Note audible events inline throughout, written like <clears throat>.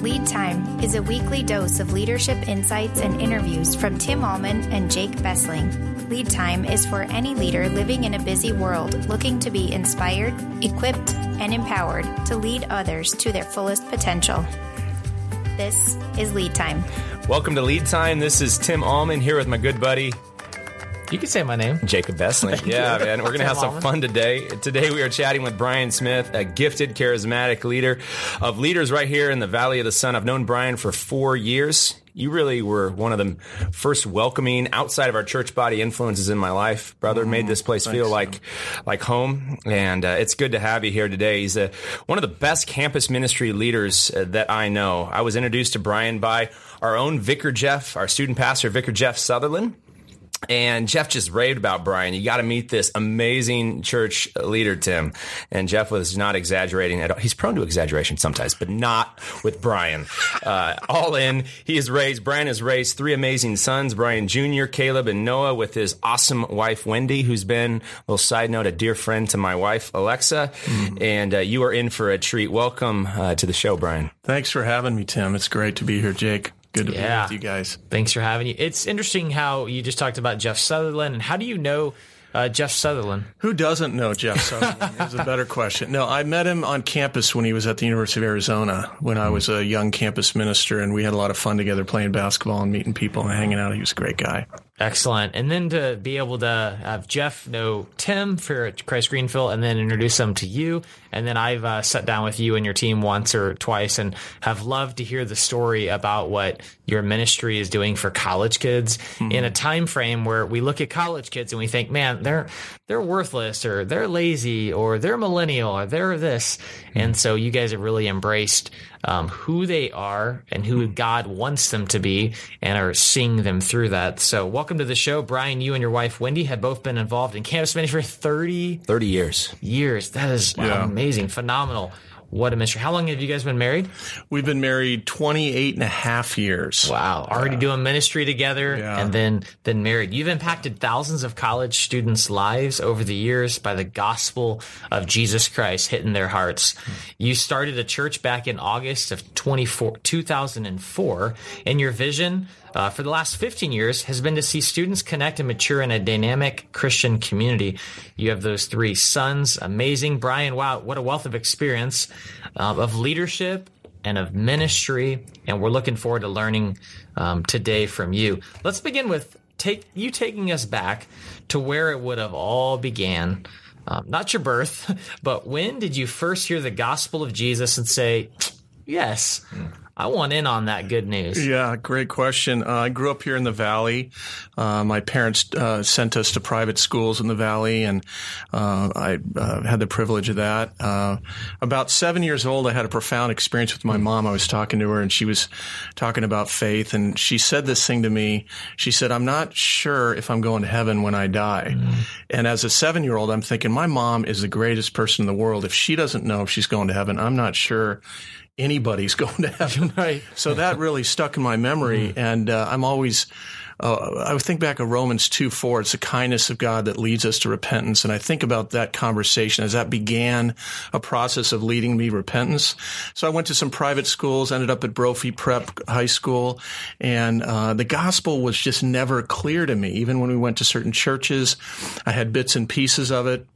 Lead Time is a weekly dose of leadership insights and interviews from Tim Allman and Jake Bessling. Lead Time is for any leader living in a busy world looking to be inspired, equipped, and empowered to lead others to their fullest potential. This is Lead Time. Welcome to Lead Time. This is Tim Allman here with my good buddy you can say my name. Jacob Bessling. yeah, man. We're going to have some fun today. Today we are chatting with Brian Smith, a gifted, charismatic leader of leaders right here in the Valley of the Sun. I've known Brian for four years. You really were one of the first welcoming outside of our church body influences in my life, brother. Mm, made this place feel like like home, and uh, it's good to have you here today. He's a, one of the best campus ministry leaders uh, that I know. I was introduced to Brian by our own Vicar Jeff, our student pastor, Vicar Jeff Sutherland. And Jeff just raved about Brian. You got to meet this amazing church leader, Tim. And Jeff was not exaggerating at all. He's prone to exaggeration sometimes, but not with Brian. Uh, all in, he has raised, Brian has raised three amazing sons, Brian Jr., Caleb, and Noah, with his awesome wife, Wendy, who's been, a little side note, a dear friend to my wife, Alexa. Mm. And uh, you are in for a treat. Welcome uh, to the show, Brian. Thanks for having me, Tim. It's great to be here, Jake. Good to yeah. be with you guys. Thanks for having you. It's interesting how you just talked about Jeff Sutherland and how do you know uh, Jeff Sutherland? Who doesn't know Jeff <laughs> Sutherland? is a better question. No, I met him on campus when he was at the University of Arizona when I was a young campus minister, and we had a lot of fun together playing basketball and meeting people and hanging out. He was a great guy. Excellent. And then to be able to have Jeff know Tim for Christ Greenfield and then introduce them to you. And then I've uh, sat down with you and your team once or twice and have loved to hear the story about what your ministry is doing for college kids mm-hmm. in a time frame where we look at college kids and we think, man, they're they're worthless or they're lazy or they're millennial or they're this. Mm-hmm. And so you guys have really embraced um, who they are and who God wants them to be and are seeing them through that. So, welcome to the show. Brian, you and your wife, Wendy, have both been involved in campus ministry for 30, 30 years. Years. That is yeah. amazing, phenomenal. What a mystery. How long have you guys been married? We've been married 28 and a half years. Wow. Already yeah. doing ministry together yeah. and then, then married. You've impacted thousands of college students' lives over the years by the gospel of Jesus Christ hitting their hearts. Hmm. You started a church back in August of 2004 and your vision uh, for the last 15 years has been to see students connect and mature in a dynamic Christian community. You have those three sons, amazing. Brian, wow, what a wealth of experience uh, of leadership and of ministry. And we're looking forward to learning um, today from you. Let's begin with take you taking us back to where it would have all began. Um, not your birth, <laughs> but when did you first hear the gospel of Jesus and say, Yes, I want in on that good news. Yeah, great question. Uh, I grew up here in the Valley. Uh, my parents uh, sent us to private schools in the Valley, and uh, I uh, had the privilege of that. Uh, about seven years old, I had a profound experience with my mom. I was talking to her, and she was talking about faith, and she said this thing to me. She said, "I'm not sure if I'm going to heaven when I die." Mm. And as a seven year old, I'm thinking, my mom is the greatest person in the world. If she doesn't know if she's going to heaven, I'm not sure anybody's <laughs> going to heaven. right. So that really stuck in my memory, mm-hmm. and uh, I'm always. Uh, I think back of Romans 2 4. It's the kindness of God that leads us to repentance. And I think about that conversation as that began a process of leading me repentance. So I went to some private schools, ended up at Brophy Prep High School, and uh, the gospel was just never clear to me. Even when we went to certain churches, I had bits and pieces of it.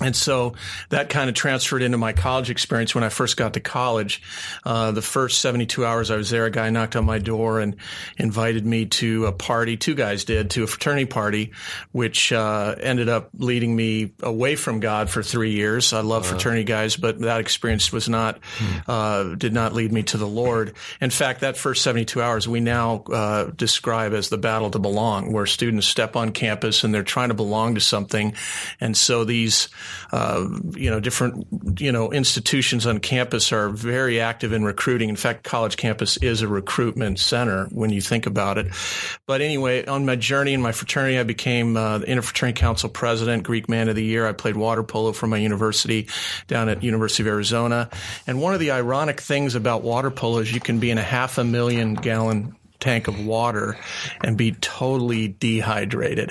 And so that kind of transferred into my college experience when I first got to college. Uh, the first 72 hours I was there, a guy knocked on my door and invited me to a party. Two guys did to a fraternity party, which uh, ended up leading me away from God for three years. I love uh, fraternity guys, but that experience was not, hmm. did not lead me to the Lord. In fact, that first 72 hours we now uh, describe as the battle to belong, where students step on campus and they're trying to belong to something. And so these, uh, you know, different, you know, institutions on campus are very active in recruiting. In fact, college campus is a recruitment center when you think about it. But anyway, on my journey in my fraternity, I became uh, the Interfraternity Council president, Greek Man of the Year. I played water polo for my university down at University of Arizona. And one of the ironic things about water polo is you can be in a half a million gallon tank of water and be totally dehydrated,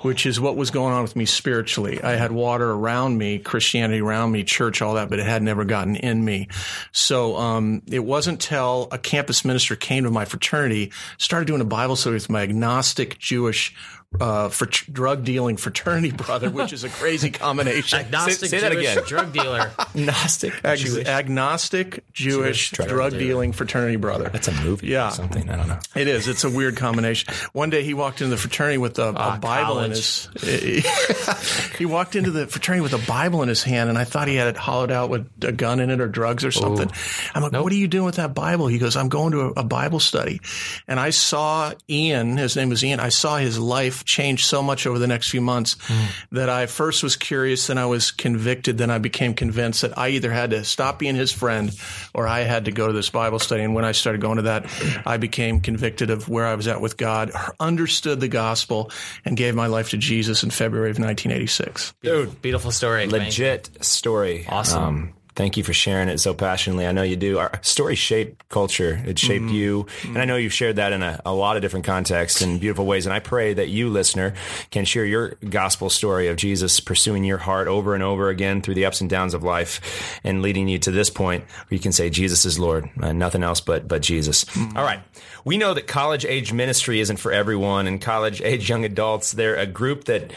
which is what was going on with me spiritually. I had water around me, Christianity around me, church, all that, but it had never gotten in me. So um, it wasn't till a campus minister came to my fraternity, started doing a Bible study with my agnostic Jewish uh, for drug dealing fraternity <laughs> brother, which is a crazy combination. <laughs> agnostic say, say that again. Drug dealer. agnostic Ag- Jewish. Agnostic Jewish, Jewish drug, drug dealing fraternity brother. That's a movie. Yeah, something. I don't know. It is. It's a weird combination. One day he walked into the fraternity with a, a Bible college. in his. <laughs> he walked into the fraternity with a Bible in his hand, and I thought he had it hollowed out with a gun in it or drugs or something. Ooh. I'm like, nope. "What are you doing with that Bible?" He goes, "I'm going to a, a Bible study," and I saw Ian. His name was Ian. I saw his life changed so much over the next few months mm. that I first was curious, then I was convicted, then I became convinced that I either had to stop being his friend or I had to go to this Bible study. And when I started going to that, I became convicted of where I was at with God, understood the gospel, and gave my life to Jesus in February of 1986. Dude, beautiful story. Legit story. Awesome. Um, Thank you for sharing it so passionately. I know you do. Our story shaped culture. It shaped mm-hmm. you. And I know you've shared that in a, a, lot of different contexts and beautiful ways. And I pray that you, listener, can share your gospel story of Jesus pursuing your heart over and over again through the ups and downs of life and leading you to this point where you can say, Jesus is Lord, and nothing else but, but Jesus. Mm-hmm. All right. We know that college age ministry isn't for everyone and college age young adults, they're a group that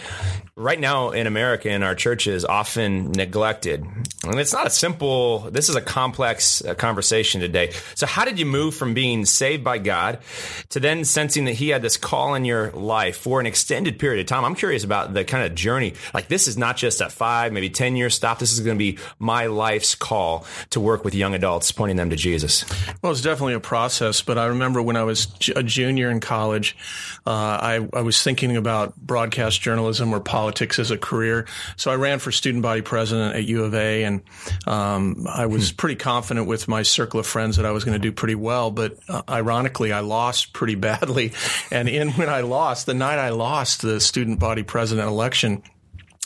right now in America in our churches often neglected. And it's not a simple, this is a complex uh, conversation today. So, how did you move from being saved by God to then sensing that He had this call in your life for an extended period of time? I'm curious about the kind of journey. Like, this is not just a five, maybe 10 year stop. This is going to be my life's call to work with young adults, pointing them to Jesus. Well, it's definitely a process, but I remember when I was a junior in college, uh, I, I was thinking about broadcast journalism or politics politics as a career. So I ran for student body president at U of A, and um, I was hmm. pretty confident with my circle of friends that I was going to do pretty well. But uh, ironically, I lost pretty badly. <laughs> And in when I lost, the night I lost the student body president election,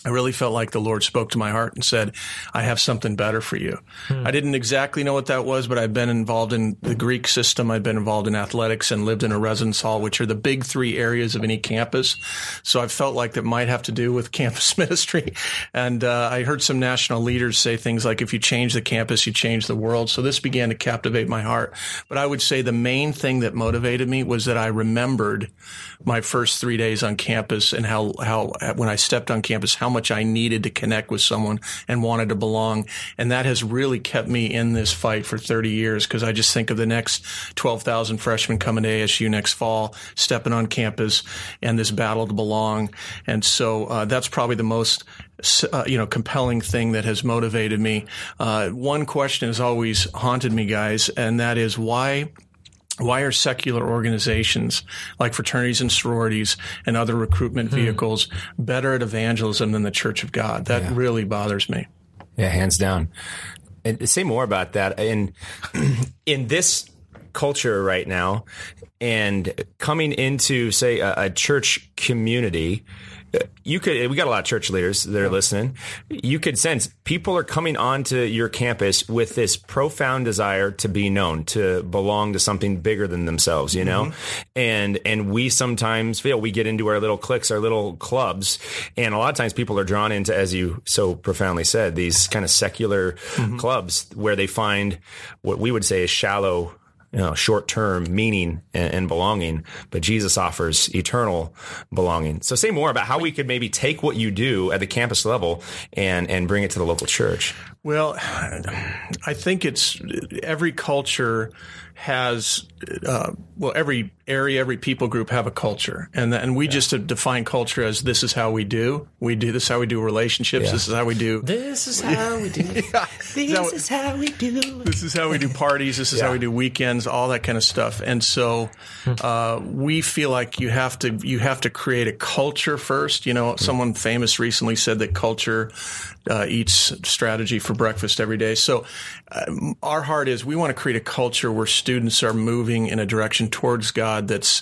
I really felt like the Lord spoke to my heart and said, I have something better for you. Hmm. I didn't exactly know what that was, but I've been involved in the Greek system. I've been involved in athletics and lived in a residence hall, which are the big three areas of any campus. So I felt like that might have to do with <laughs> campus ministry. And uh, I heard some national leaders say things like, if you change the campus, you change the world. So this began to captivate my heart. But I would say the main thing that motivated me was that I remembered my first three days on campus and how, how, when I stepped on campus, how much I needed to connect with someone and wanted to belong. And that has really kept me in this fight for 30 years because I just think of the next 12,000 freshmen coming to ASU next fall, stepping on campus and this battle to belong. And so uh, that's probably the most uh, you know, compelling thing that has motivated me. Uh, one question has always haunted me, guys, and that is why why are secular organizations like fraternities and sororities and other recruitment hmm. vehicles better at evangelism than the Church of God? That yeah. really bothers me. Yeah, hands down. And say more about that. In <clears throat> in this culture right now, and coming into say a, a church community you could we got a lot of church leaders that are listening you could sense people are coming onto your campus with this profound desire to be known to belong to something bigger than themselves you know mm-hmm. and and we sometimes feel we get into our little cliques our little clubs and a lot of times people are drawn into as you so profoundly said these kind of secular mm-hmm. clubs where they find what we would say is shallow you know, short term meaning and, and, belonging, but Jesus offers eternal belonging. So say more about how we could maybe take what you do at the campus level and, and bring it to the local church. Well, I think it's every culture has uh, well every area every people group have a culture. And and we yeah. just define culture as this is how we do. We do this is how we do relationships. Yeah. this is how we do this is how <laughs> we do yeah. this is how we do this is how we do parties. This is how we do weekends all that kind of stuff. And so uh, we feel like you have to you have to create a culture first. You know someone famous recently said that culture uh, eats strategy for breakfast every day. So uh, our heart is we want to create a culture where students are moving in a direction towards God that's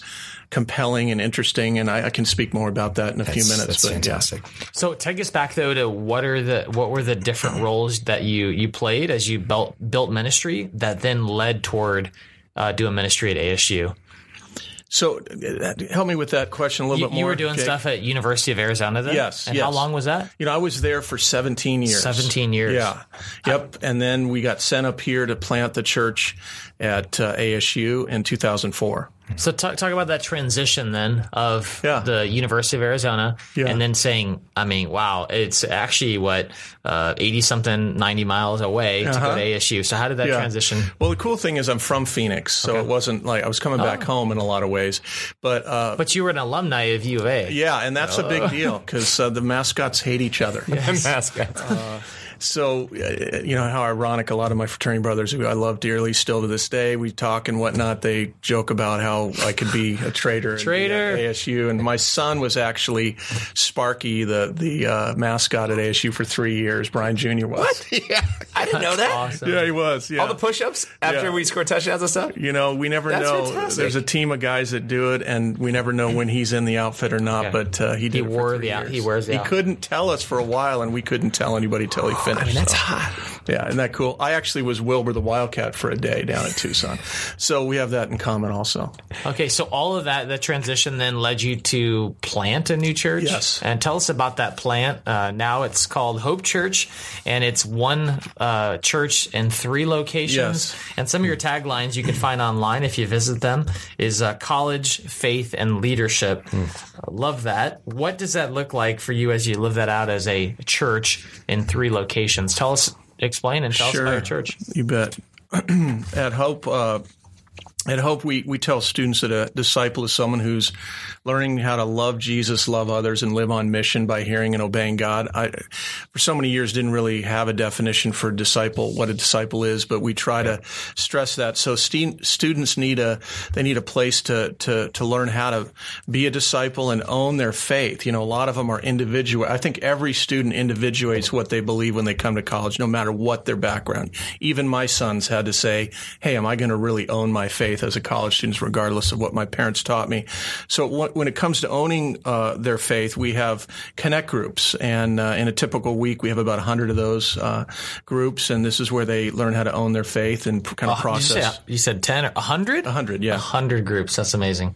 compelling and interesting. And I, I can speak more about that in a that's, few minutes. That's but, fantastic. Yeah. So take us back though to what are the what were the different roles that you you played as you built built ministry that then led toward uh, doing ministry at ASU. So uh, help me with that question a little you, bit more. You were doing Jake. stuff at University of Arizona then? Yes. And yes. how long was that? You know, I was there for 17 years. 17 years. Yeah. Yep. And then we got sent up here to plant the church at uh, ASU in 2004. So talk, talk about that transition then of yeah. the University of Arizona yeah. and then saying, I mean, wow, it's actually what, 80 uh, something, 90 miles away to uh-huh. go to ASU. So how did that yeah. transition? Well, the cool thing is I'm from Phoenix, so okay. it wasn't like I was coming back oh. home in a lot of ways. But, uh, but you were an alumni of U of A. Yeah. And that's oh. a big oh. deal because uh, the mascots hate each other. <laughs> Yes. mascots. Uh, so, uh, you know, how ironic a lot of my fraternity brothers, who I love dearly still to this day, we talk and whatnot, they joke about how I could be a traitor, traitor. at ASU. And my son was actually Sparky, the, the uh, mascot at ASU for three years. Brian Jr. was. What? <laughs> Yeah. I didn't know that. Awesome. Yeah, he was. Yeah. All the push ups after yeah. we score touchdowns and stuff? You know, we never That's know. Fantastic. There's a team of guys that do it, and we never know when he's in the outfit or not, okay. but uh, he did he wore the out, He wears the He outfit. couldn't tell us for a while, and we couldn't tell anybody till he finished. I mean, that's hot. Yeah, isn't that cool? I actually was Wilbur the Wildcat for a day down at Tucson. So we have that in common also. Okay, so all of that, the transition then led you to plant a new church? Yes. And tell us about that plant. Uh, now it's called Hope Church, and it's one uh, church in three locations. Yes. And some of your taglines you can find online if you visit them is uh, college, faith, and leadership. Mm. Love that. What does that look like for you as you live that out as a church in three locations? Tell us, explain, and tell sure. us about your church. You bet. <clears throat> At Hope, uh, at Hope, we, we tell students that a disciple is someone who's learning how to love Jesus, love others, and live on mission by hearing and obeying God. I, for so many years, didn't really have a definition for a disciple, what a disciple is, but we try to stress that. So st- students need a they need a place to to to learn how to be a disciple and own their faith. You know, a lot of them are individual. I think every student individuates what they believe when they come to college, no matter what their background. Even my sons had to say, "Hey, am I going to really own my faith?" Faith as a college student, regardless of what my parents taught me. So when it comes to owning uh, their faith, we have connect groups, and uh, in a typical week, we have about hundred of those uh, groups, and this is where they learn how to own their faith and kind of process. You, say, you said ten or hundred? hundred, yeah, hundred groups. That's amazing.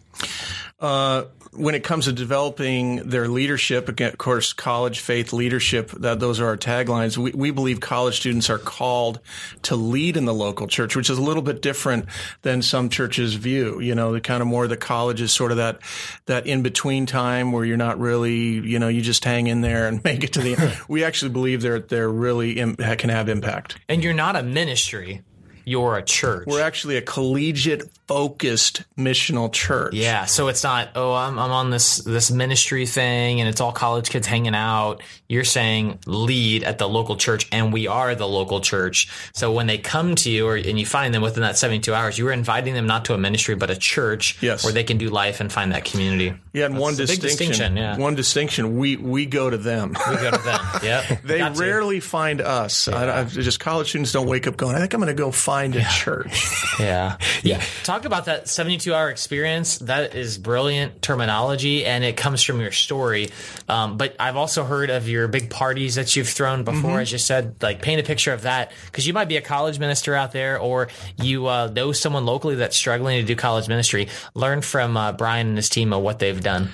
Uh, when it comes to developing their leadership, again, of course, college faith leadership, that those are our taglines. We, we believe college students are called to lead in the local church, which is a little bit different than some churches view. You know, the kind of more the college is sort of that, that in between time where you're not really, you know, you just hang in there and <laughs> make it to the end. <laughs> we actually believe they're, they're really, can have impact. And you're not a ministry you're a church. We're actually a collegiate focused missional church. Yeah, so it's not oh I'm I'm on this this ministry thing and it's all college kids hanging out. You're saying lead at the local church and we are the local church. So when they come to you or and you find them within that 72 hours, you are inviting them not to a ministry but a church yes. where they can do life and find that community. Yeah, and That's one distinction, distinction yeah. one distinction, we we go to them. We go to them. <laughs> Yep. they Got rarely to. find us. Yeah. I, I, just college students don't wake up going, I think I'm going to go find a yeah. church. <laughs> yeah. Yeah. Talk about that 72 hour experience. That is brilliant terminology and it comes from your story. Um, but I've also heard of your big parties that you've thrown before, mm-hmm. as you said, like paint a picture of that because you might be a college minister out there or you uh, know someone locally that's struggling to do college ministry. Learn from uh, Brian and his team of what they've done.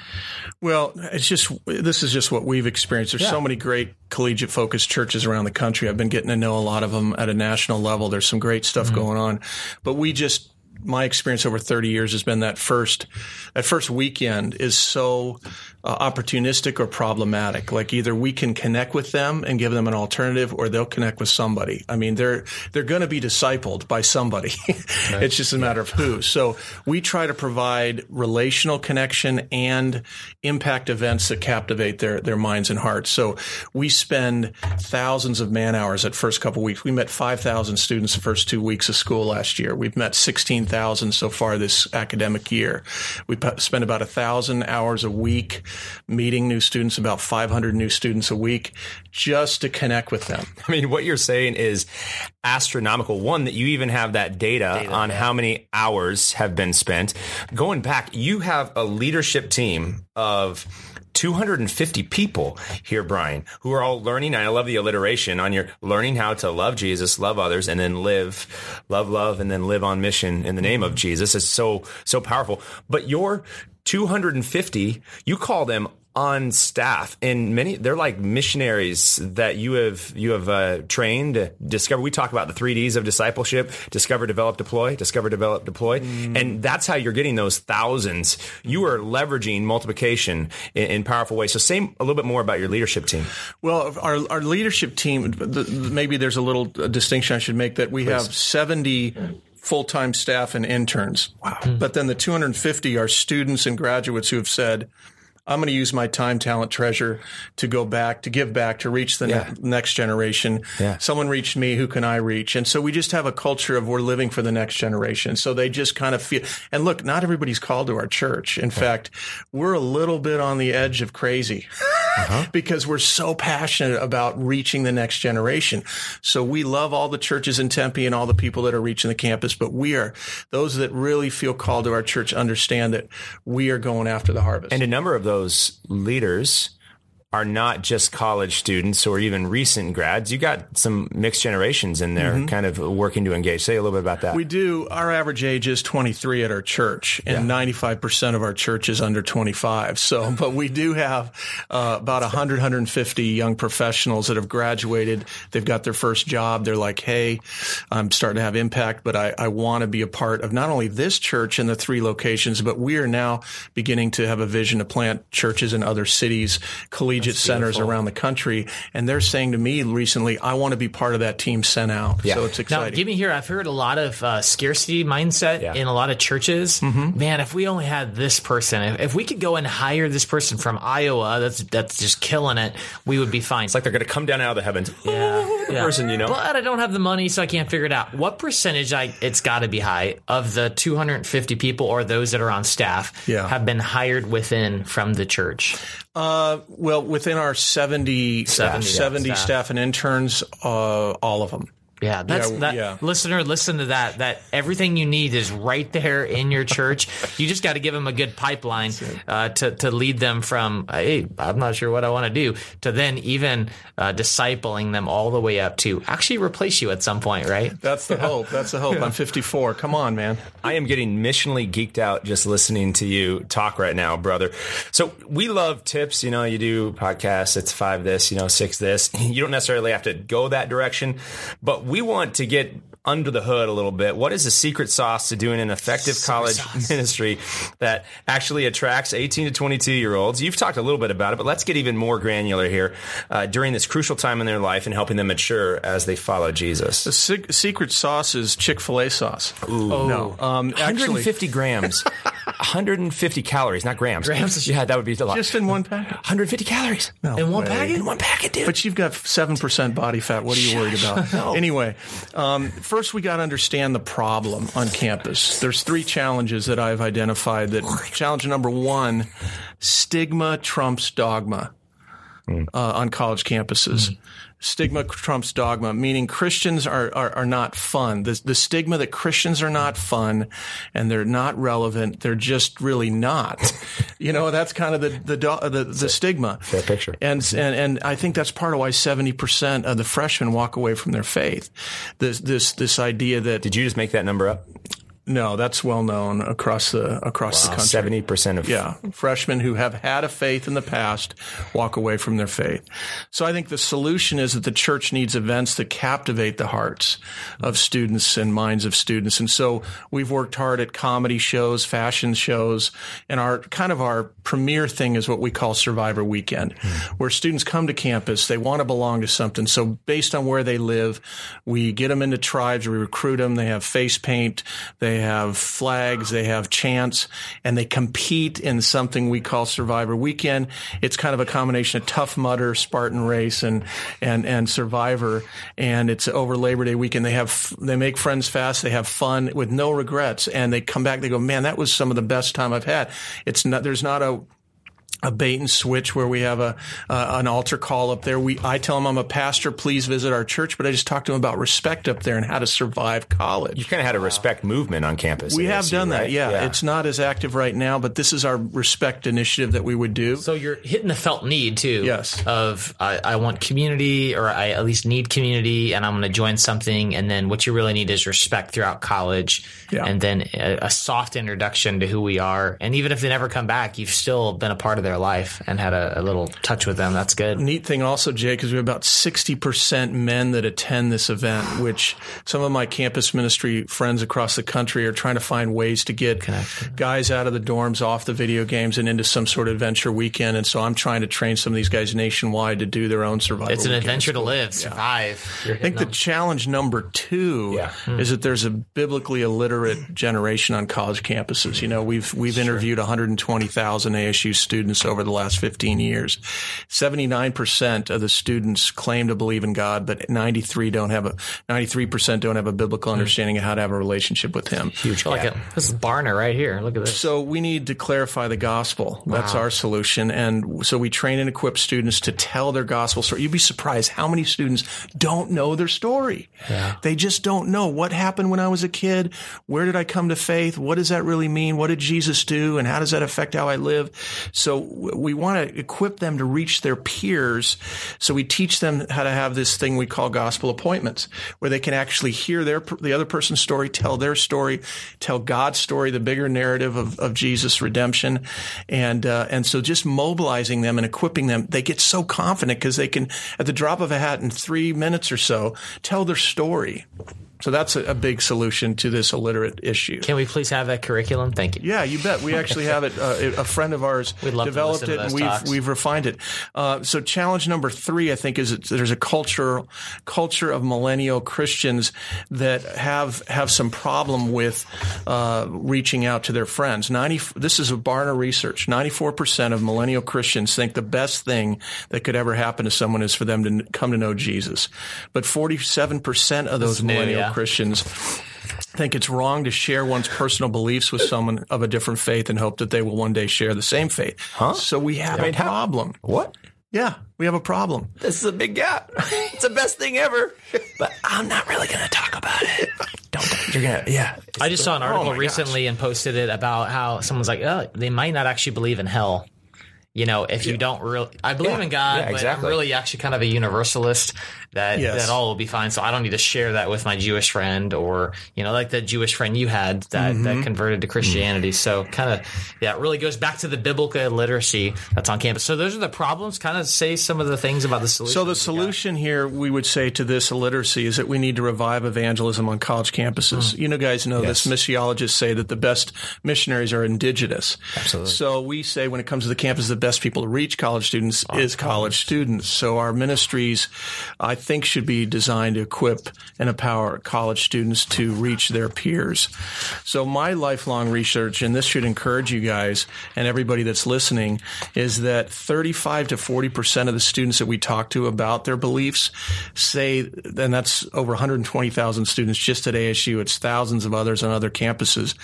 Well, it's just this is just what we've experienced. There's yeah. so many great collegiate focused churches around the country. I've been getting to know a lot of them at a national level. There's some great stuff mm-hmm. going on, but we just my experience over 30 years has been that first that first weekend is so uh, opportunistic or problematic. Like either we can connect with them and give them an alternative, or they'll connect with somebody. I mean, they're they're going to be discipled by somebody. <laughs> right. It's just a matter of who. So we try to provide relational connection and impact events that captivate their their minds and hearts. So we spend thousands of man hours at first couple weeks. We met five thousand students the first two weeks of school last year. We've met sixteen thousand so far this academic year. We spend about a thousand hours a week meeting new students, about 500 new students a week, just to connect with them. I mean, what you're saying is astronomical. One, that you even have that data, data on how many hours have been spent. Going back, you have a leadership team of 250 people here, Brian, who are all learning. I love the alliteration on your learning how to love Jesus, love others, and then live, love, love, and then live on mission in the name of Jesus. Is so so powerful. But your 250, you call them on staff. And many they're like missionaries that you have you have uh, trained discover we talk about the 3ds of discipleship discover develop deploy discover develop deploy. Mm. and that's how you're getting those thousands. You are leveraging multiplication in, in, powerful ways. So say a little bit more about your leadership team. Well our, our leadership team maybe there's a little distinction i should make that we Please. have 70 full-time staff and interns. Wow. But then the 250 are students and graduates who have said, I'm going to use my time, talent, treasure to go back, to give back, to reach the yeah. ne- next generation. Yeah. Someone reached me. Who can I reach? And so we just have a culture of we're living for the next generation. So they just kind of feel, and look, not everybody's called to our church. In yeah. fact, we're a little bit on the edge of crazy uh-huh. <laughs> because we're so passionate about reaching the next generation. So we love all the churches in Tempe and all the people that are reaching the campus, but we are those that really feel called to our church understand that we are going after the harvest. And a number of those those leaders are not just college students or even recent grads. You got some mixed generations in there mm-hmm. kind of working to engage. Say a little bit about that. We do. Our average age is 23 at our church and yeah. 95% of our church is under 25. So, <laughs> but we do have uh, about 100, 150 young professionals that have graduated. They've got their first job. They're like, Hey, I'm starting to have impact, but I, I want to be a part of not only this church in the three locations, but we are now beginning to have a vision to plant churches in other cities, collegiate collegiate centers around the country, and they're saying to me recently, "I want to be part of that team sent out." Yeah. So it's exciting. Now, give me here. I've heard a lot of uh, scarcity mindset yeah. in a lot of churches. Mm-hmm. Man, if we only had this person, if, if, we could go and hire this person from Iowa, that's that's just killing it. We would be fine. It's like they're going to come down out of the heavens. Yeah, the yeah. person you know. But I don't have the money, so I can't figure it out. What percentage? I it's got to be high of the 250 people or those that are on staff yeah. have been hired within from the church. Uh, well, within our 70, 70, 70 staff. staff. and interns, uh, all of them. Yeah, that's yeah, that yeah. listener. Listen to that. That everything you need is right there in your church. <laughs> you just got to give them a good pipeline uh, to to lead them from hey, I'm not sure what I want to do to then even uh, discipling them all the way up to actually replace you at some point, right? That's the hope. That's the hope. I'm 54. Come on, man. I am getting missionally geeked out just listening to you talk right now, brother. So we love tips. You know, you do podcasts. It's five this, you know, six this. <laughs> You don't necessarily have to go that direction, but we want to get under the hood a little bit. What is the secret sauce to doing an effective secret college sauce. <laughs> ministry that actually attracts 18 to 22 year olds? You've talked a little bit about it, but let's get even more granular here uh, during this crucial time in their life and helping them mature as they follow Jesus. The se- secret sauce is Chick fil A sauce. Ooh. Oh, no. Um, 150 actually, grams. <laughs> 150 calories, not grams. Grams? Yeah, that would be a lot. Just in one packet? 150 calories. No in one packet? In one packet, dude. But you've got 7% body fat. What are you worried about? no. Anyway, um, first we got to understand the problem on campus. There's three challenges that I've identified that challenge number one, stigma trumps dogma. Mm. Uh, on college campuses. Mm stigma trumps dogma, meaning Christians are, are, are not fun. The, the, stigma that Christians are not fun and they're not relevant, they're just really not. <laughs> you know, that's kind of the, the, the, the stigma. That picture. And, mm-hmm. and, and I think that's part of why 70% of the freshmen walk away from their faith. This, this, this idea that. Did you just make that number up? No, that's well known across the across wow. the country. Seventy percent of yeah freshmen who have had a faith in the past walk away from their faith. So I think the solution is that the church needs events that captivate the hearts of students and minds of students. And so we've worked hard at comedy shows, fashion shows, and our kind of our premier thing is what we call Survivor Weekend, mm. where students come to campus, they want to belong to something. So based on where they live, we get them into tribes, we recruit them. They have face paint, they they have flags, they have chants, and they compete in something we call Survivor Weekend. It's kind of a combination of Tough Mudder, Spartan Race, and and and Survivor. And it's over Labor Day weekend. They have they make friends fast. They have fun with no regrets, and they come back. They go, man, that was some of the best time I've had. It's not there's not a a bait and switch where we have a uh, an altar call up there. We I tell them I'm a pastor. Please visit our church, but I just talk to them about respect up there and how to survive college. You kind of had a respect movement on campus. We have ASU, done right? that. Yeah. yeah. it's not as active right now, but this is our respect initiative that we would do. So you're hitting the felt need too. Yes. Of I, I want community, or I at least need community, and I'm going to join something. And then what you really need is respect throughout college, yeah. and then a, a soft introduction to who we are. And even if they never come back, you've still been a part of their life and had a, a little touch with them. That's good. Neat thing also, Jake, is we have about 60% men that attend this event, which some of my campus ministry friends across the country are trying to find ways to get Connected. guys out of the dorms off the video games and into some sort of adventure weekend. And so I'm trying to train some of these guys nationwide to do their own survival. It's an adventure to live, survive. Yeah. I think them. the challenge number two yeah. hmm. is that there's a biblically illiterate generation on college campuses. You know, we've we've sure. interviewed 120,000 ASU students over the last 15 years. 79% of the students claim to believe in God, but 93 don't have a 93% don't have a biblical hmm. understanding of how to have a relationship with Him. Huge. Like it. This is Barna right here. Look at this. So we need to clarify the gospel. Wow. That's our solution, and so we train and equip students to tell their gospel story. You'd be surprised how many students don't know their story. Yeah. They just don't know what happened when I was a kid. Where did I come to faith? What does that really mean? What did Jesus do? And how does that affect how I live? So we want to equip them to reach their peers. So we teach them how to have this thing we call gospel appointments, where they can actually hear their the other person's story, tell their story, tell God's story, the bigger narrative of, of Jesus' redemption, and uh, and so just mobilizing them and equipping them, they get so confident because they can, at the drop of a hat, in three minutes or so, tell their story. So that's a, a, big solution to this illiterate issue. Can we please have that curriculum? Thank you. Yeah, you bet. We actually have it. Uh, a friend of ours developed it, and we've talks. we've refined it. Uh, so challenge number three, I think, is there's a culture culture of millennial Christians that have have some problem with uh, reaching out to their friends. Ninety. This is a Barna research. Ninety four percent of millennial Christians think the best thing that could ever happen to someone is for them to come to know Jesus, but forty seven percent of those millennial yeah. Christians think it's wrong to share one's personal beliefs with someone of a different faith and hope that they will one day share the same faith. Huh? So we have a problem. What? Yeah, we have a problem. This is a big gap. <laughs> It's the best thing ever. <laughs> But I'm not really going to talk about it. Don't. You're gonna. Yeah. I just saw an oh article oh recently gosh. and posted it about how someone's like, oh, they might not actually believe in hell you know, if you don't really, I believe yeah. in God, yeah, exactly. but I'm really actually kind of a universalist that yes. that all will be fine. So I don't need to share that with my Jewish friend or you know, like the Jewish friend you had that mm-hmm. that converted to Christianity. Mm-hmm. So kind of, yeah, it really goes back to the biblical literacy that's on campus. So those are the problems. Kind of say some of the things about the solution. So the solution here, we would say to this illiteracy is that we need to revive evangelism on college campuses. Mm. You know, guys know yes. this. Missiologists say that the best missionaries are indigenous. Absolutely. So we say when it comes to the campus, the best people to reach college students oh, is college, college students. So our ministries, I think, should be designed to equip and empower college students to reach their peers. So my lifelong research, and this should encourage you guys and everybody that's listening, is that 35 to 40 percent of the students that we talk to about their beliefs say, and that's over 120,000 students just at ASU. It's thousands of others on other campuses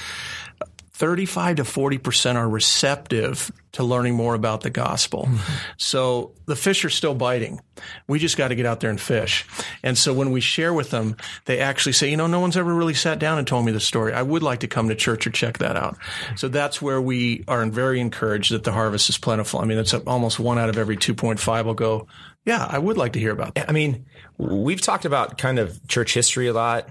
35 to 40% are receptive to learning more about the gospel. Mm-hmm. So the fish are still biting. We just got to get out there and fish. And so when we share with them, they actually say, you know, no one's ever really sat down and told me the story. I would like to come to church or check that out. So that's where we are very encouraged that the harvest is plentiful. I mean, it's almost one out of every 2.5 will go, yeah, I would like to hear about that. I mean, we've talked about kind of church history a lot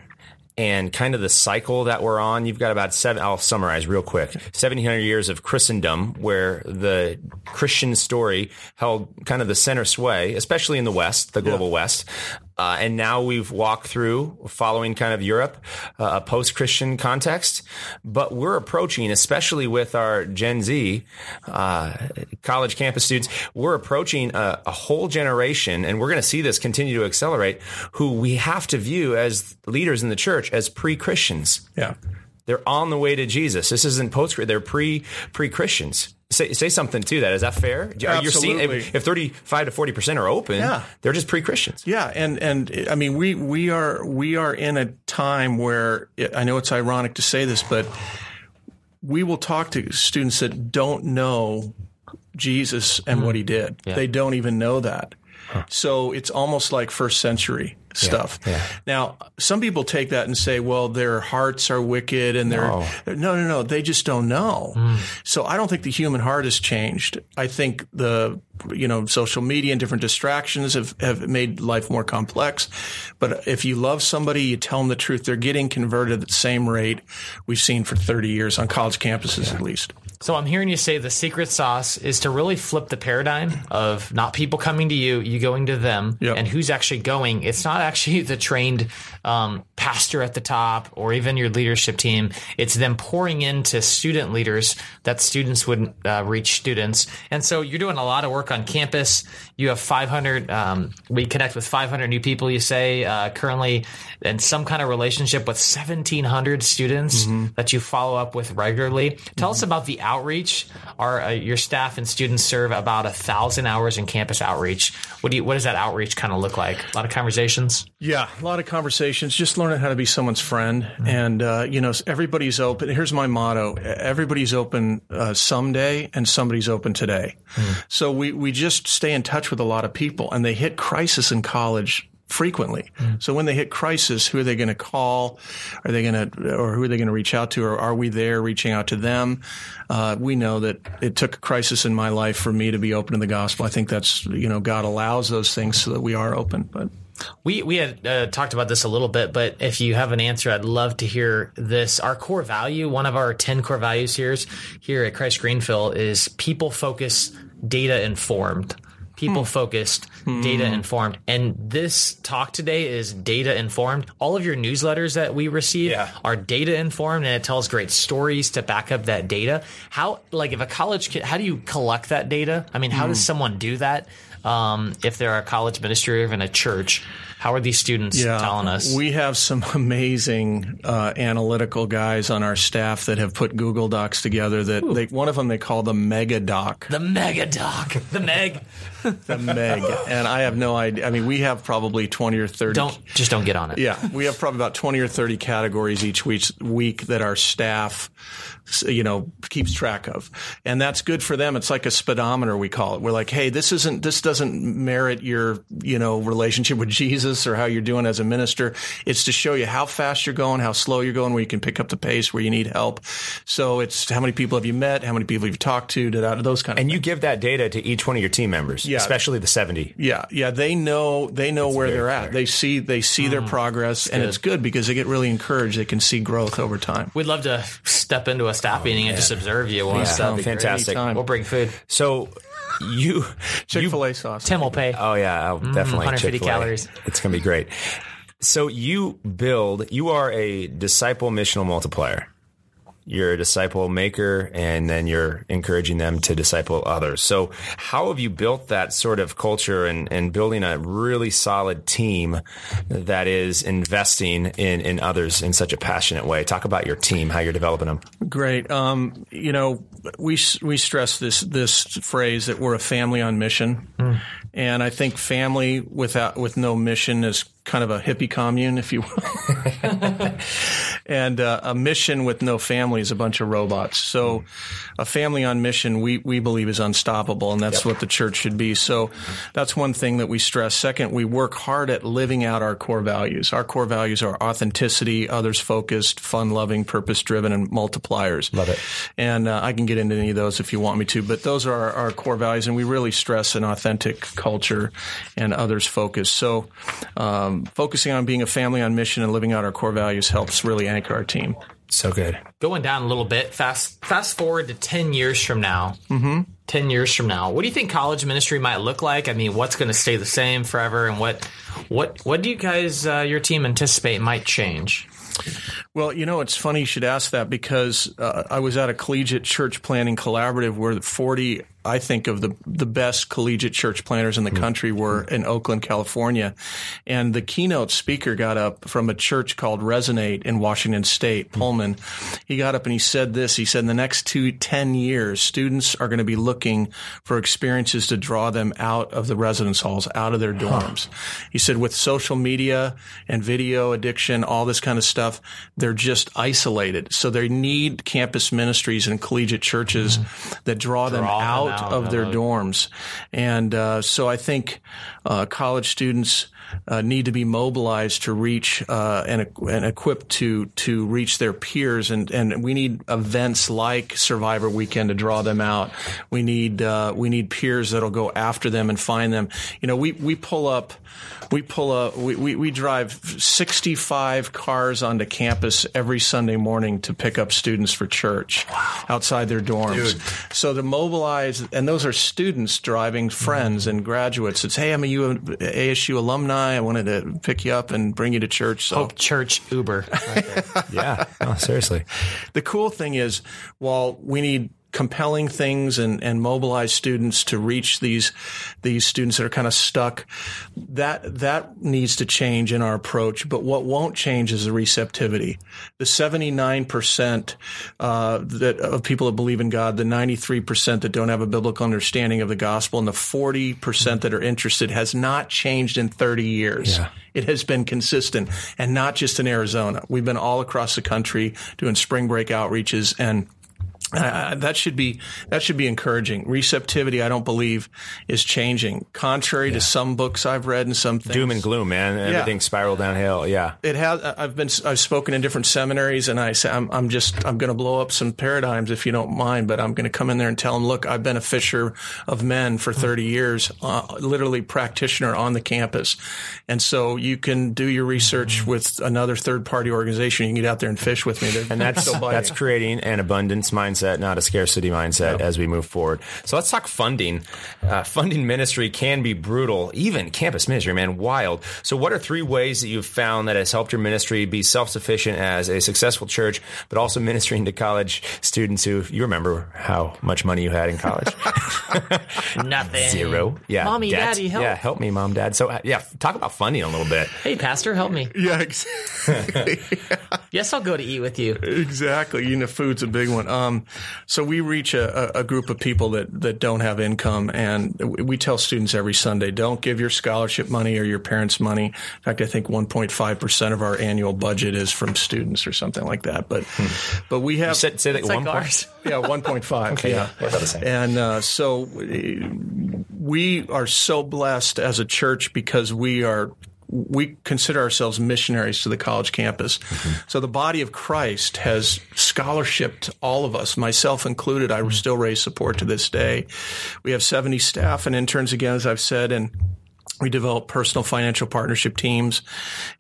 and kind of the cycle that we're on. You've got about seven, I'll summarize real quick. 1700 years of Christendom where the Christian story held kind of the center sway, especially in the West, the global yeah. West. Uh, and now we've walked through following kind of Europe, uh, a post Christian context. But we're approaching, especially with our Gen Z uh, college campus students, we're approaching a, a whole generation, and we're going to see this continue to accelerate, who we have to view as leaders in the church as pre Christians. Yeah. They're on the way to Jesus. This isn't post, they're pre pre Christians say say something to that. Is that fair? You're seeing if, if 35 to 40 percent are open, yeah. they're just pre Christians. Yeah, and and I mean we we are we are in a time where I know it's ironic to say this, but we will talk to students that don't know Jesus and mm-hmm. what he did. Yeah. They don't even know that. Huh. So it's almost like first century stuff. Yeah, yeah. Now, some people take that and say, well, their hearts are wicked and they're, no, no, no, no they just don't know. Mm. So I don't think the human heart has changed. I think the, you know, social media and different distractions have, have made life more complex. But if you love somebody, you tell them the truth, they're getting converted at the same rate we've seen for 30 years on college campuses yeah. at least. So I'm hearing you say the secret sauce is to really flip the paradigm of not people coming to you, you going to them, yep. and who's actually going. It's not actually the trained um, pastor at the top or even your leadership team. It's them pouring into student leaders that students would uh, reach students. And so you're doing a lot of work on campus. You have 500. Um, we connect with 500 new people. You say uh, currently in some kind of relationship with 1,700 students mm-hmm. that you follow up with regularly. Tell mm-hmm. us about the outreach. Our uh, your staff and students serve about a thousand hours in campus outreach. What do you, what does that outreach kind of look like? A lot of conversations. Yeah, a lot of conversations. Just learning how to be someone's friend, mm-hmm. and uh, you know, everybody's open. Here's my motto: everybody's open uh, someday, and somebody's open today. Mm-hmm. So we we just stay in touch with a lot of people, and they hit crisis in college frequently. Mm. So when they hit crisis, who are they going to call? Are they going to, or who are they going to reach out to? Or are we there reaching out to them? Uh, we know that it took a crisis in my life for me to be open to the gospel. I think that's, you know, God allows those things so that we are open, but. We we had uh, talked about this a little bit, but if you have an answer, I'd love to hear this. Our core value, one of our ten core values here, here at Christ Greenfield, is people focused, data informed people focused, hmm. data informed. And this talk today is data informed. All of your newsletters that we receive yeah. are data informed and it tells great stories to back up that data. How, like, if a college kid, how do you collect that data? I mean, how does hmm. someone do that? Um, if they're a college or even a church, how are these students yeah, telling us? We have some amazing uh, analytical guys on our staff that have put Google Docs together. That they, one of them they call the Mega Doc. The Mega Doc. The Meg. The Meg. And I have no idea. I mean, we have probably twenty or thirty. Don't just don't get on it. Yeah, we have probably about twenty or thirty categories each week, week that our staff you know, keeps track of. And that's good for them. It's like a speedometer, we call it. We're like, hey, this isn't, this doesn't merit your, you know, relationship with Jesus or how you're doing as a minister. It's to show you how fast you're going, how slow you're going, where you can pick up the pace, where you need help. So it's how many people have you met? How many people have you talked to? Those kind of And things. you give that data to each one of your team members, yeah. especially the 70. Yeah. Yeah. They know, they know that's where they're at. They see, they see mm, their progress and good. it's good because they get really encouraged. They can see growth over time. We'd love to step into a staff meeting and just observe you. Yeah, oh, fantastic. We'll bring food. So you Chick Fil A sauce. Tim will pay. Oh yeah, oh, definitely. 150 Chick-fil-A. calories. It's gonna be great. So you build. You are a disciple missional multiplier you're a disciple maker and then you're encouraging them to disciple others. So how have you built that sort of culture and, and building a really solid team that is investing in, in others in such a passionate way? Talk about your team, how you're developing them. Great. Um, you know, we, we stress this, this phrase that we're a family on mission. Mm. And I think family without, with no mission is kind of a hippie commune, if you will. <laughs> <laughs> and uh, a mission with no family is a bunch of robots. So a family on mission, we, we believe is unstoppable, and that's yep. what the church should be. So that's one thing that we stress. Second, we work hard at living out our core values. Our core values are authenticity, others focused, fun loving, purpose driven, and multipliers. Love it. And uh, I can get into any of those if you want me to, but those are our, our core values, and we really stress an authentic culture and others focus. So um, focusing on being a family on mission and living out our core values helps really anchor our team. So good. Going down a little bit, fast fast forward to ten years from now. Mm-hmm. Ten years from now, what do you think college ministry might look like? I mean, what's going to stay the same forever, and what what what do you guys, uh, your team, anticipate might change? Well, you know, it's funny you should ask that because uh, I was at a collegiate church planning collaborative where 40 I think of the the best collegiate church planners in the mm-hmm. country were in Oakland, California, and the keynote speaker got up from a church called Resonate in Washington State, mm-hmm. Pullman. He got up and he said this. He said, "In the next two ten years, students are going to be looking for experiences to draw them out of the residence halls, out of their dorms." Huh. He said, "With social media and video addiction, all this kind of stuff, they're just isolated. So they need campus ministries and collegiate churches mm-hmm. that draw, draw them out." Of their dorms. And uh, so I think uh, college students uh, need to be mobilized to reach uh, and, and equipped to to reach their peers, and, and we need events like Survivor Weekend to draw them out. We need uh, we need peers that'll go after them and find them. You know, we we pull up we pull up we, we, we drive 65 cars onto campus every Sunday morning to pick up students for church wow. outside their dorms. Dude. So to mobilize, and those are students driving friends mm-hmm. and graduates. It's hey, I'm a ASU alumni. I wanted to pick you up and bring you to church. So. Hope Church Uber. <laughs> Right yeah, no, seriously. The cool thing is, while we need compelling things and, and mobilize students to reach these these students that are kind of stuck. That that needs to change in our approach. But what won't change is the receptivity. The seventy nine percent uh, that of people that believe in God, the ninety three percent that don't have a biblical understanding of the gospel, and the forty percent that are interested has not changed in thirty years. Yeah. It has been consistent, and not just in Arizona. We've been all across the country doing spring break outreaches and uh, that should be that should be encouraging. Receptivity, I don't believe, is changing. Contrary yeah. to some books I've read and some things. doom and gloom, man. Everything yeah. spiraled downhill. Yeah, it has. I've been I've spoken in different seminaries, and I say I'm, I'm just I'm going to blow up some paradigms if you don't mind, but I'm going to come in there and tell them, look, I've been a fisher of men for 30 years, uh, literally practitioner on the campus, and so you can do your research mm-hmm. with another third party organization. You can get out there and fish with me, They're, and that's that's creating an abundance mindset mindset, not a scarcity mindset yep. as we move forward. So let's talk funding. Uh, funding ministry can be brutal, even campus ministry, man, wild. So what are three ways that you've found that has helped your ministry be self-sufficient as a successful church, but also ministering to college students who, you remember how much money you had in college? <laughs> Nothing. Zero. Yeah. Mommy, Dad's, daddy, help. Yeah, help me, mom, dad. So uh, yeah, talk about funding a little bit. Hey, pastor, help me. Yeah, exactly. <laughs> yes, I'll go to eat with you. Exactly. You know, food's a big one. Um, so we reach a, a, group of people that, that don't have income, and we tell students every Sunday, don't give your scholarship money or your parents' money. In fact, I think 1.5 percent of our annual budget is from students or something like that. But hmm. but we have you said, say that one like ours. <laughs> Yeah, 1.5. okay, yeah, and uh, so we are so blessed as a church because we are we consider ourselves missionaries to the college campus. Mm-hmm. So the body of Christ has scholarshiped all of us, myself included. I mm-hmm. still raise support to this day. We have 70 staff and interns again, as I've said, and we develop personal financial partnership teams,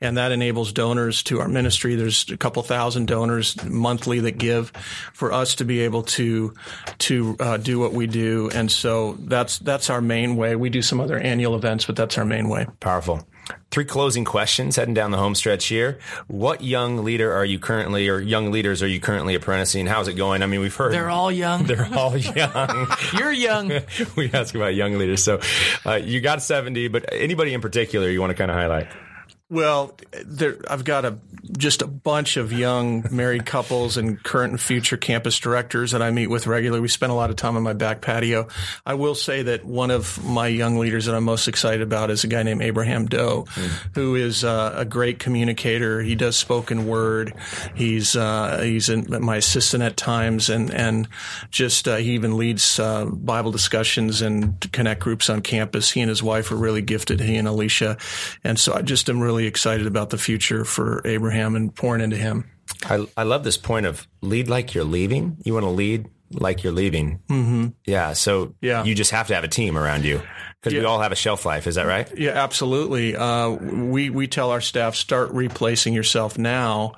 and that enables donors to our ministry. There's a couple thousand donors monthly that give for us to be able to to uh, do what we do, and so that's that's our main way. We do some other annual events, but that's our main way. Powerful. Three closing questions heading down the home stretch here. What young leader are you currently, or young leaders are you currently apprenticing? How's it going? I mean, we've heard they're all young. They're all <laughs> young. <laughs> You're young. <laughs> we ask about young leaders. So uh, you got 70, but anybody in particular you want to kind of highlight? Well, there, I've got a just a bunch of young married couples and current and future campus directors that I meet with regularly. We spend a lot of time on my back patio. I will say that one of my young leaders that I'm most excited about is a guy named Abraham Doe, mm. who is uh, a great communicator. He does spoken word. He's uh, he's in, my assistant at times, and and just uh, he even leads uh, Bible discussions and connect groups on campus. He and his wife are really gifted. He and Alicia, and so I just am really really excited about the future for Abraham and pouring into him. I, I love this point of lead like you're leaving. You want to lead like you're leaving. Mm-hmm. Yeah. So yeah. you just have to have a team around you because yeah. we all have a shelf life. Is that right? Yeah, absolutely. Uh, we we tell our staff start replacing yourself now.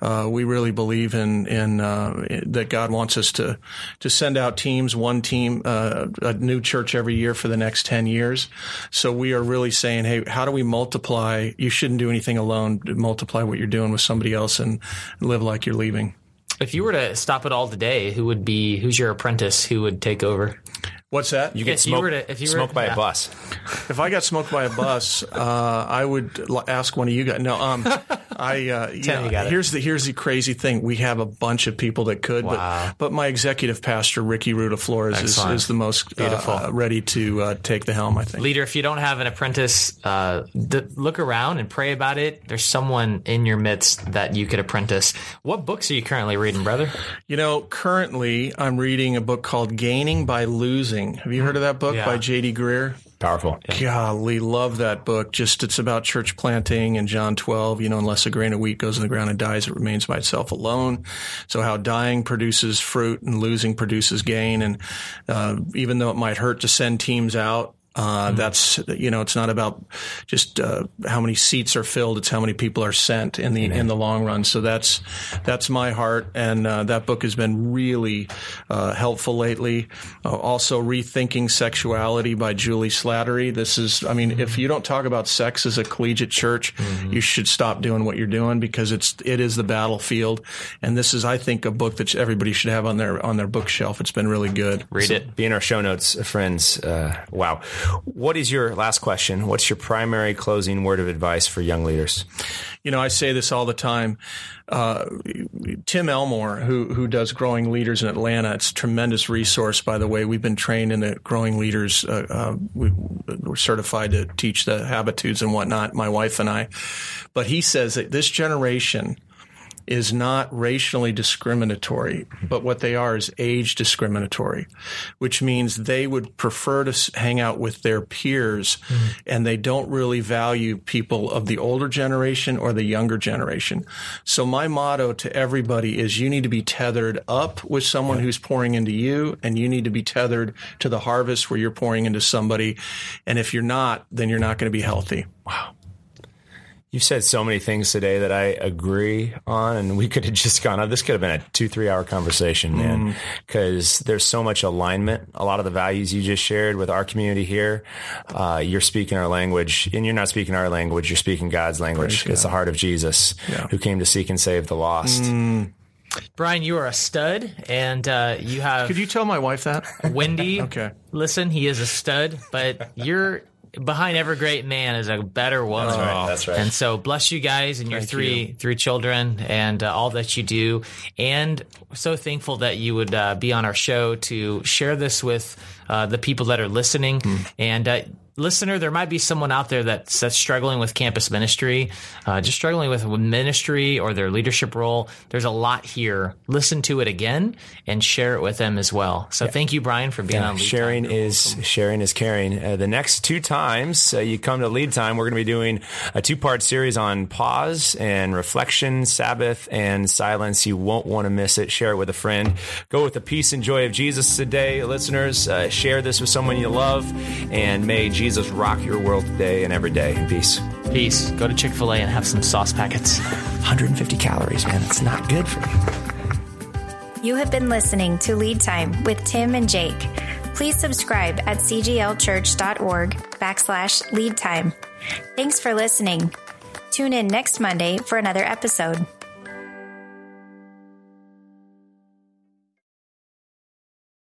Uh, we really believe in in uh, that God wants us to to send out teams, one team, uh, a new church every year for the next ten years. So we are really saying, hey, how do we multiply? You shouldn't do anything alone. Multiply what you're doing with somebody else and live like you're leaving. If you were to stop it all today, who would be who's your apprentice who would take over? What's that? You get if smoked, you to, if you smoked by yeah. a bus. <laughs> If I got smoked by a bus, uh, I would ask one of you guys. No, um, I uh, <laughs> yeah, here's the here's the crazy thing. We have a bunch of people that could, wow. but but my executive pastor Ricky Ruda Flores is, is, the most beautiful, uh, ready to uh, take the helm. I think. Leader, if you don't have an apprentice, uh, look around and pray about it. There's someone in your midst that you could apprentice. What books are you currently reading, brother? You know, currently I'm reading a book called Gaining by Losing. Have you heard of that book yeah. by J.D. Greear? Powerful. Golly, love that book. Just it's about church planting and John 12, you know, unless a grain of wheat goes in the ground and dies, it remains by itself alone. So how dying produces fruit and losing produces gain. And uh, even though it might hurt to send teams out, uh, mm-hmm. That's you know, it's not about just uh, how many seats are filled; it's how many people are sent in the Amen. in the long run. So that's that's my heart, and uh, that book has been really uh, helpful lately. Uh, also, rethinking sexuality by Juli Slattery. This is, I mean, mm-hmm. if you don't talk about sex as a collegiate church, mm-hmm. you should stop doing what you're doing because it's it is the battlefield. And this is, I think, a book that everybody should have on their on their bookshelf. It's been really good. Read so, it. Be in our show notes, friends. wow. What is your last question? What's your primary closing word of advice for young leaders? You know, I say this all the time. Uh, Tim Elmore, who who does Growing Leaders in Atlanta, it's a tremendous resource. By the way, we've been trained in the Growing Leaders. Uh, uh, we, we're certified to teach the habitudes and whatnot. My wife and I, but he says that this generation is not racially discriminatory, but what they are is age discriminatory, which means they would prefer to hang out with their peers mm-hmm. and they don't really value people of the older generation or the younger generation. So my motto to everybody is you need to be tethered up with someone yeah. who's pouring into you and you need to be tethered to the harvest where you're pouring into somebody. And if you're not, then you're not going to be healthy. Wow. You've said so many things today that I agree on, and we could have just gone on. This could have been a two, three hour conversation, man, because mm. there's so much alignment. A lot of the values you just shared with our community here, uh, you're speaking our language, and you're not speaking our language, you're speaking God's language. Praise it's God. the heart of Jesus yeah. who came to seek and save the lost. Mm. Brian, you are a stud, and uh, you have. Could you tell my wife that? Wendy. <laughs> okay. Listen, he is a stud, but you're behind every great man is a better woman. That's right. That's right. And so bless you guys and your Thank three you. three children and uh, all that you do. And so thankful that you would uh, be on our show to share this with uh, the people that are listening. Mm. And uh, listener, there might be someone out there that's, that's struggling with campus ministry, uh, just struggling with ministry or their leadership role. There's a lot here. Listen to it again and share it with them as well. So yeah. thank you, Brian, for being yeah, on. Lead sharing time. is sharing is caring. Uh, the next two times uh, you come to lead time, we're going to be doing a two part series on pause and reflection, Sabbath and silence. You won't want to miss it. Share it with a friend. Go with the peace and joy of Jesus today, listeners. Share this with someone you love, and may Jesus Jesus rock your world today and every day. Peace. Peace. Go to Chick fil A and have some sauce packets. <laughs> 150 calories, man. It's not good for you. You have been listening to Lead Time with Tim and Jake. Please subscribe at cglchurch.org backslash lead time. Thanks for listening. Tune in next Monday for another episode.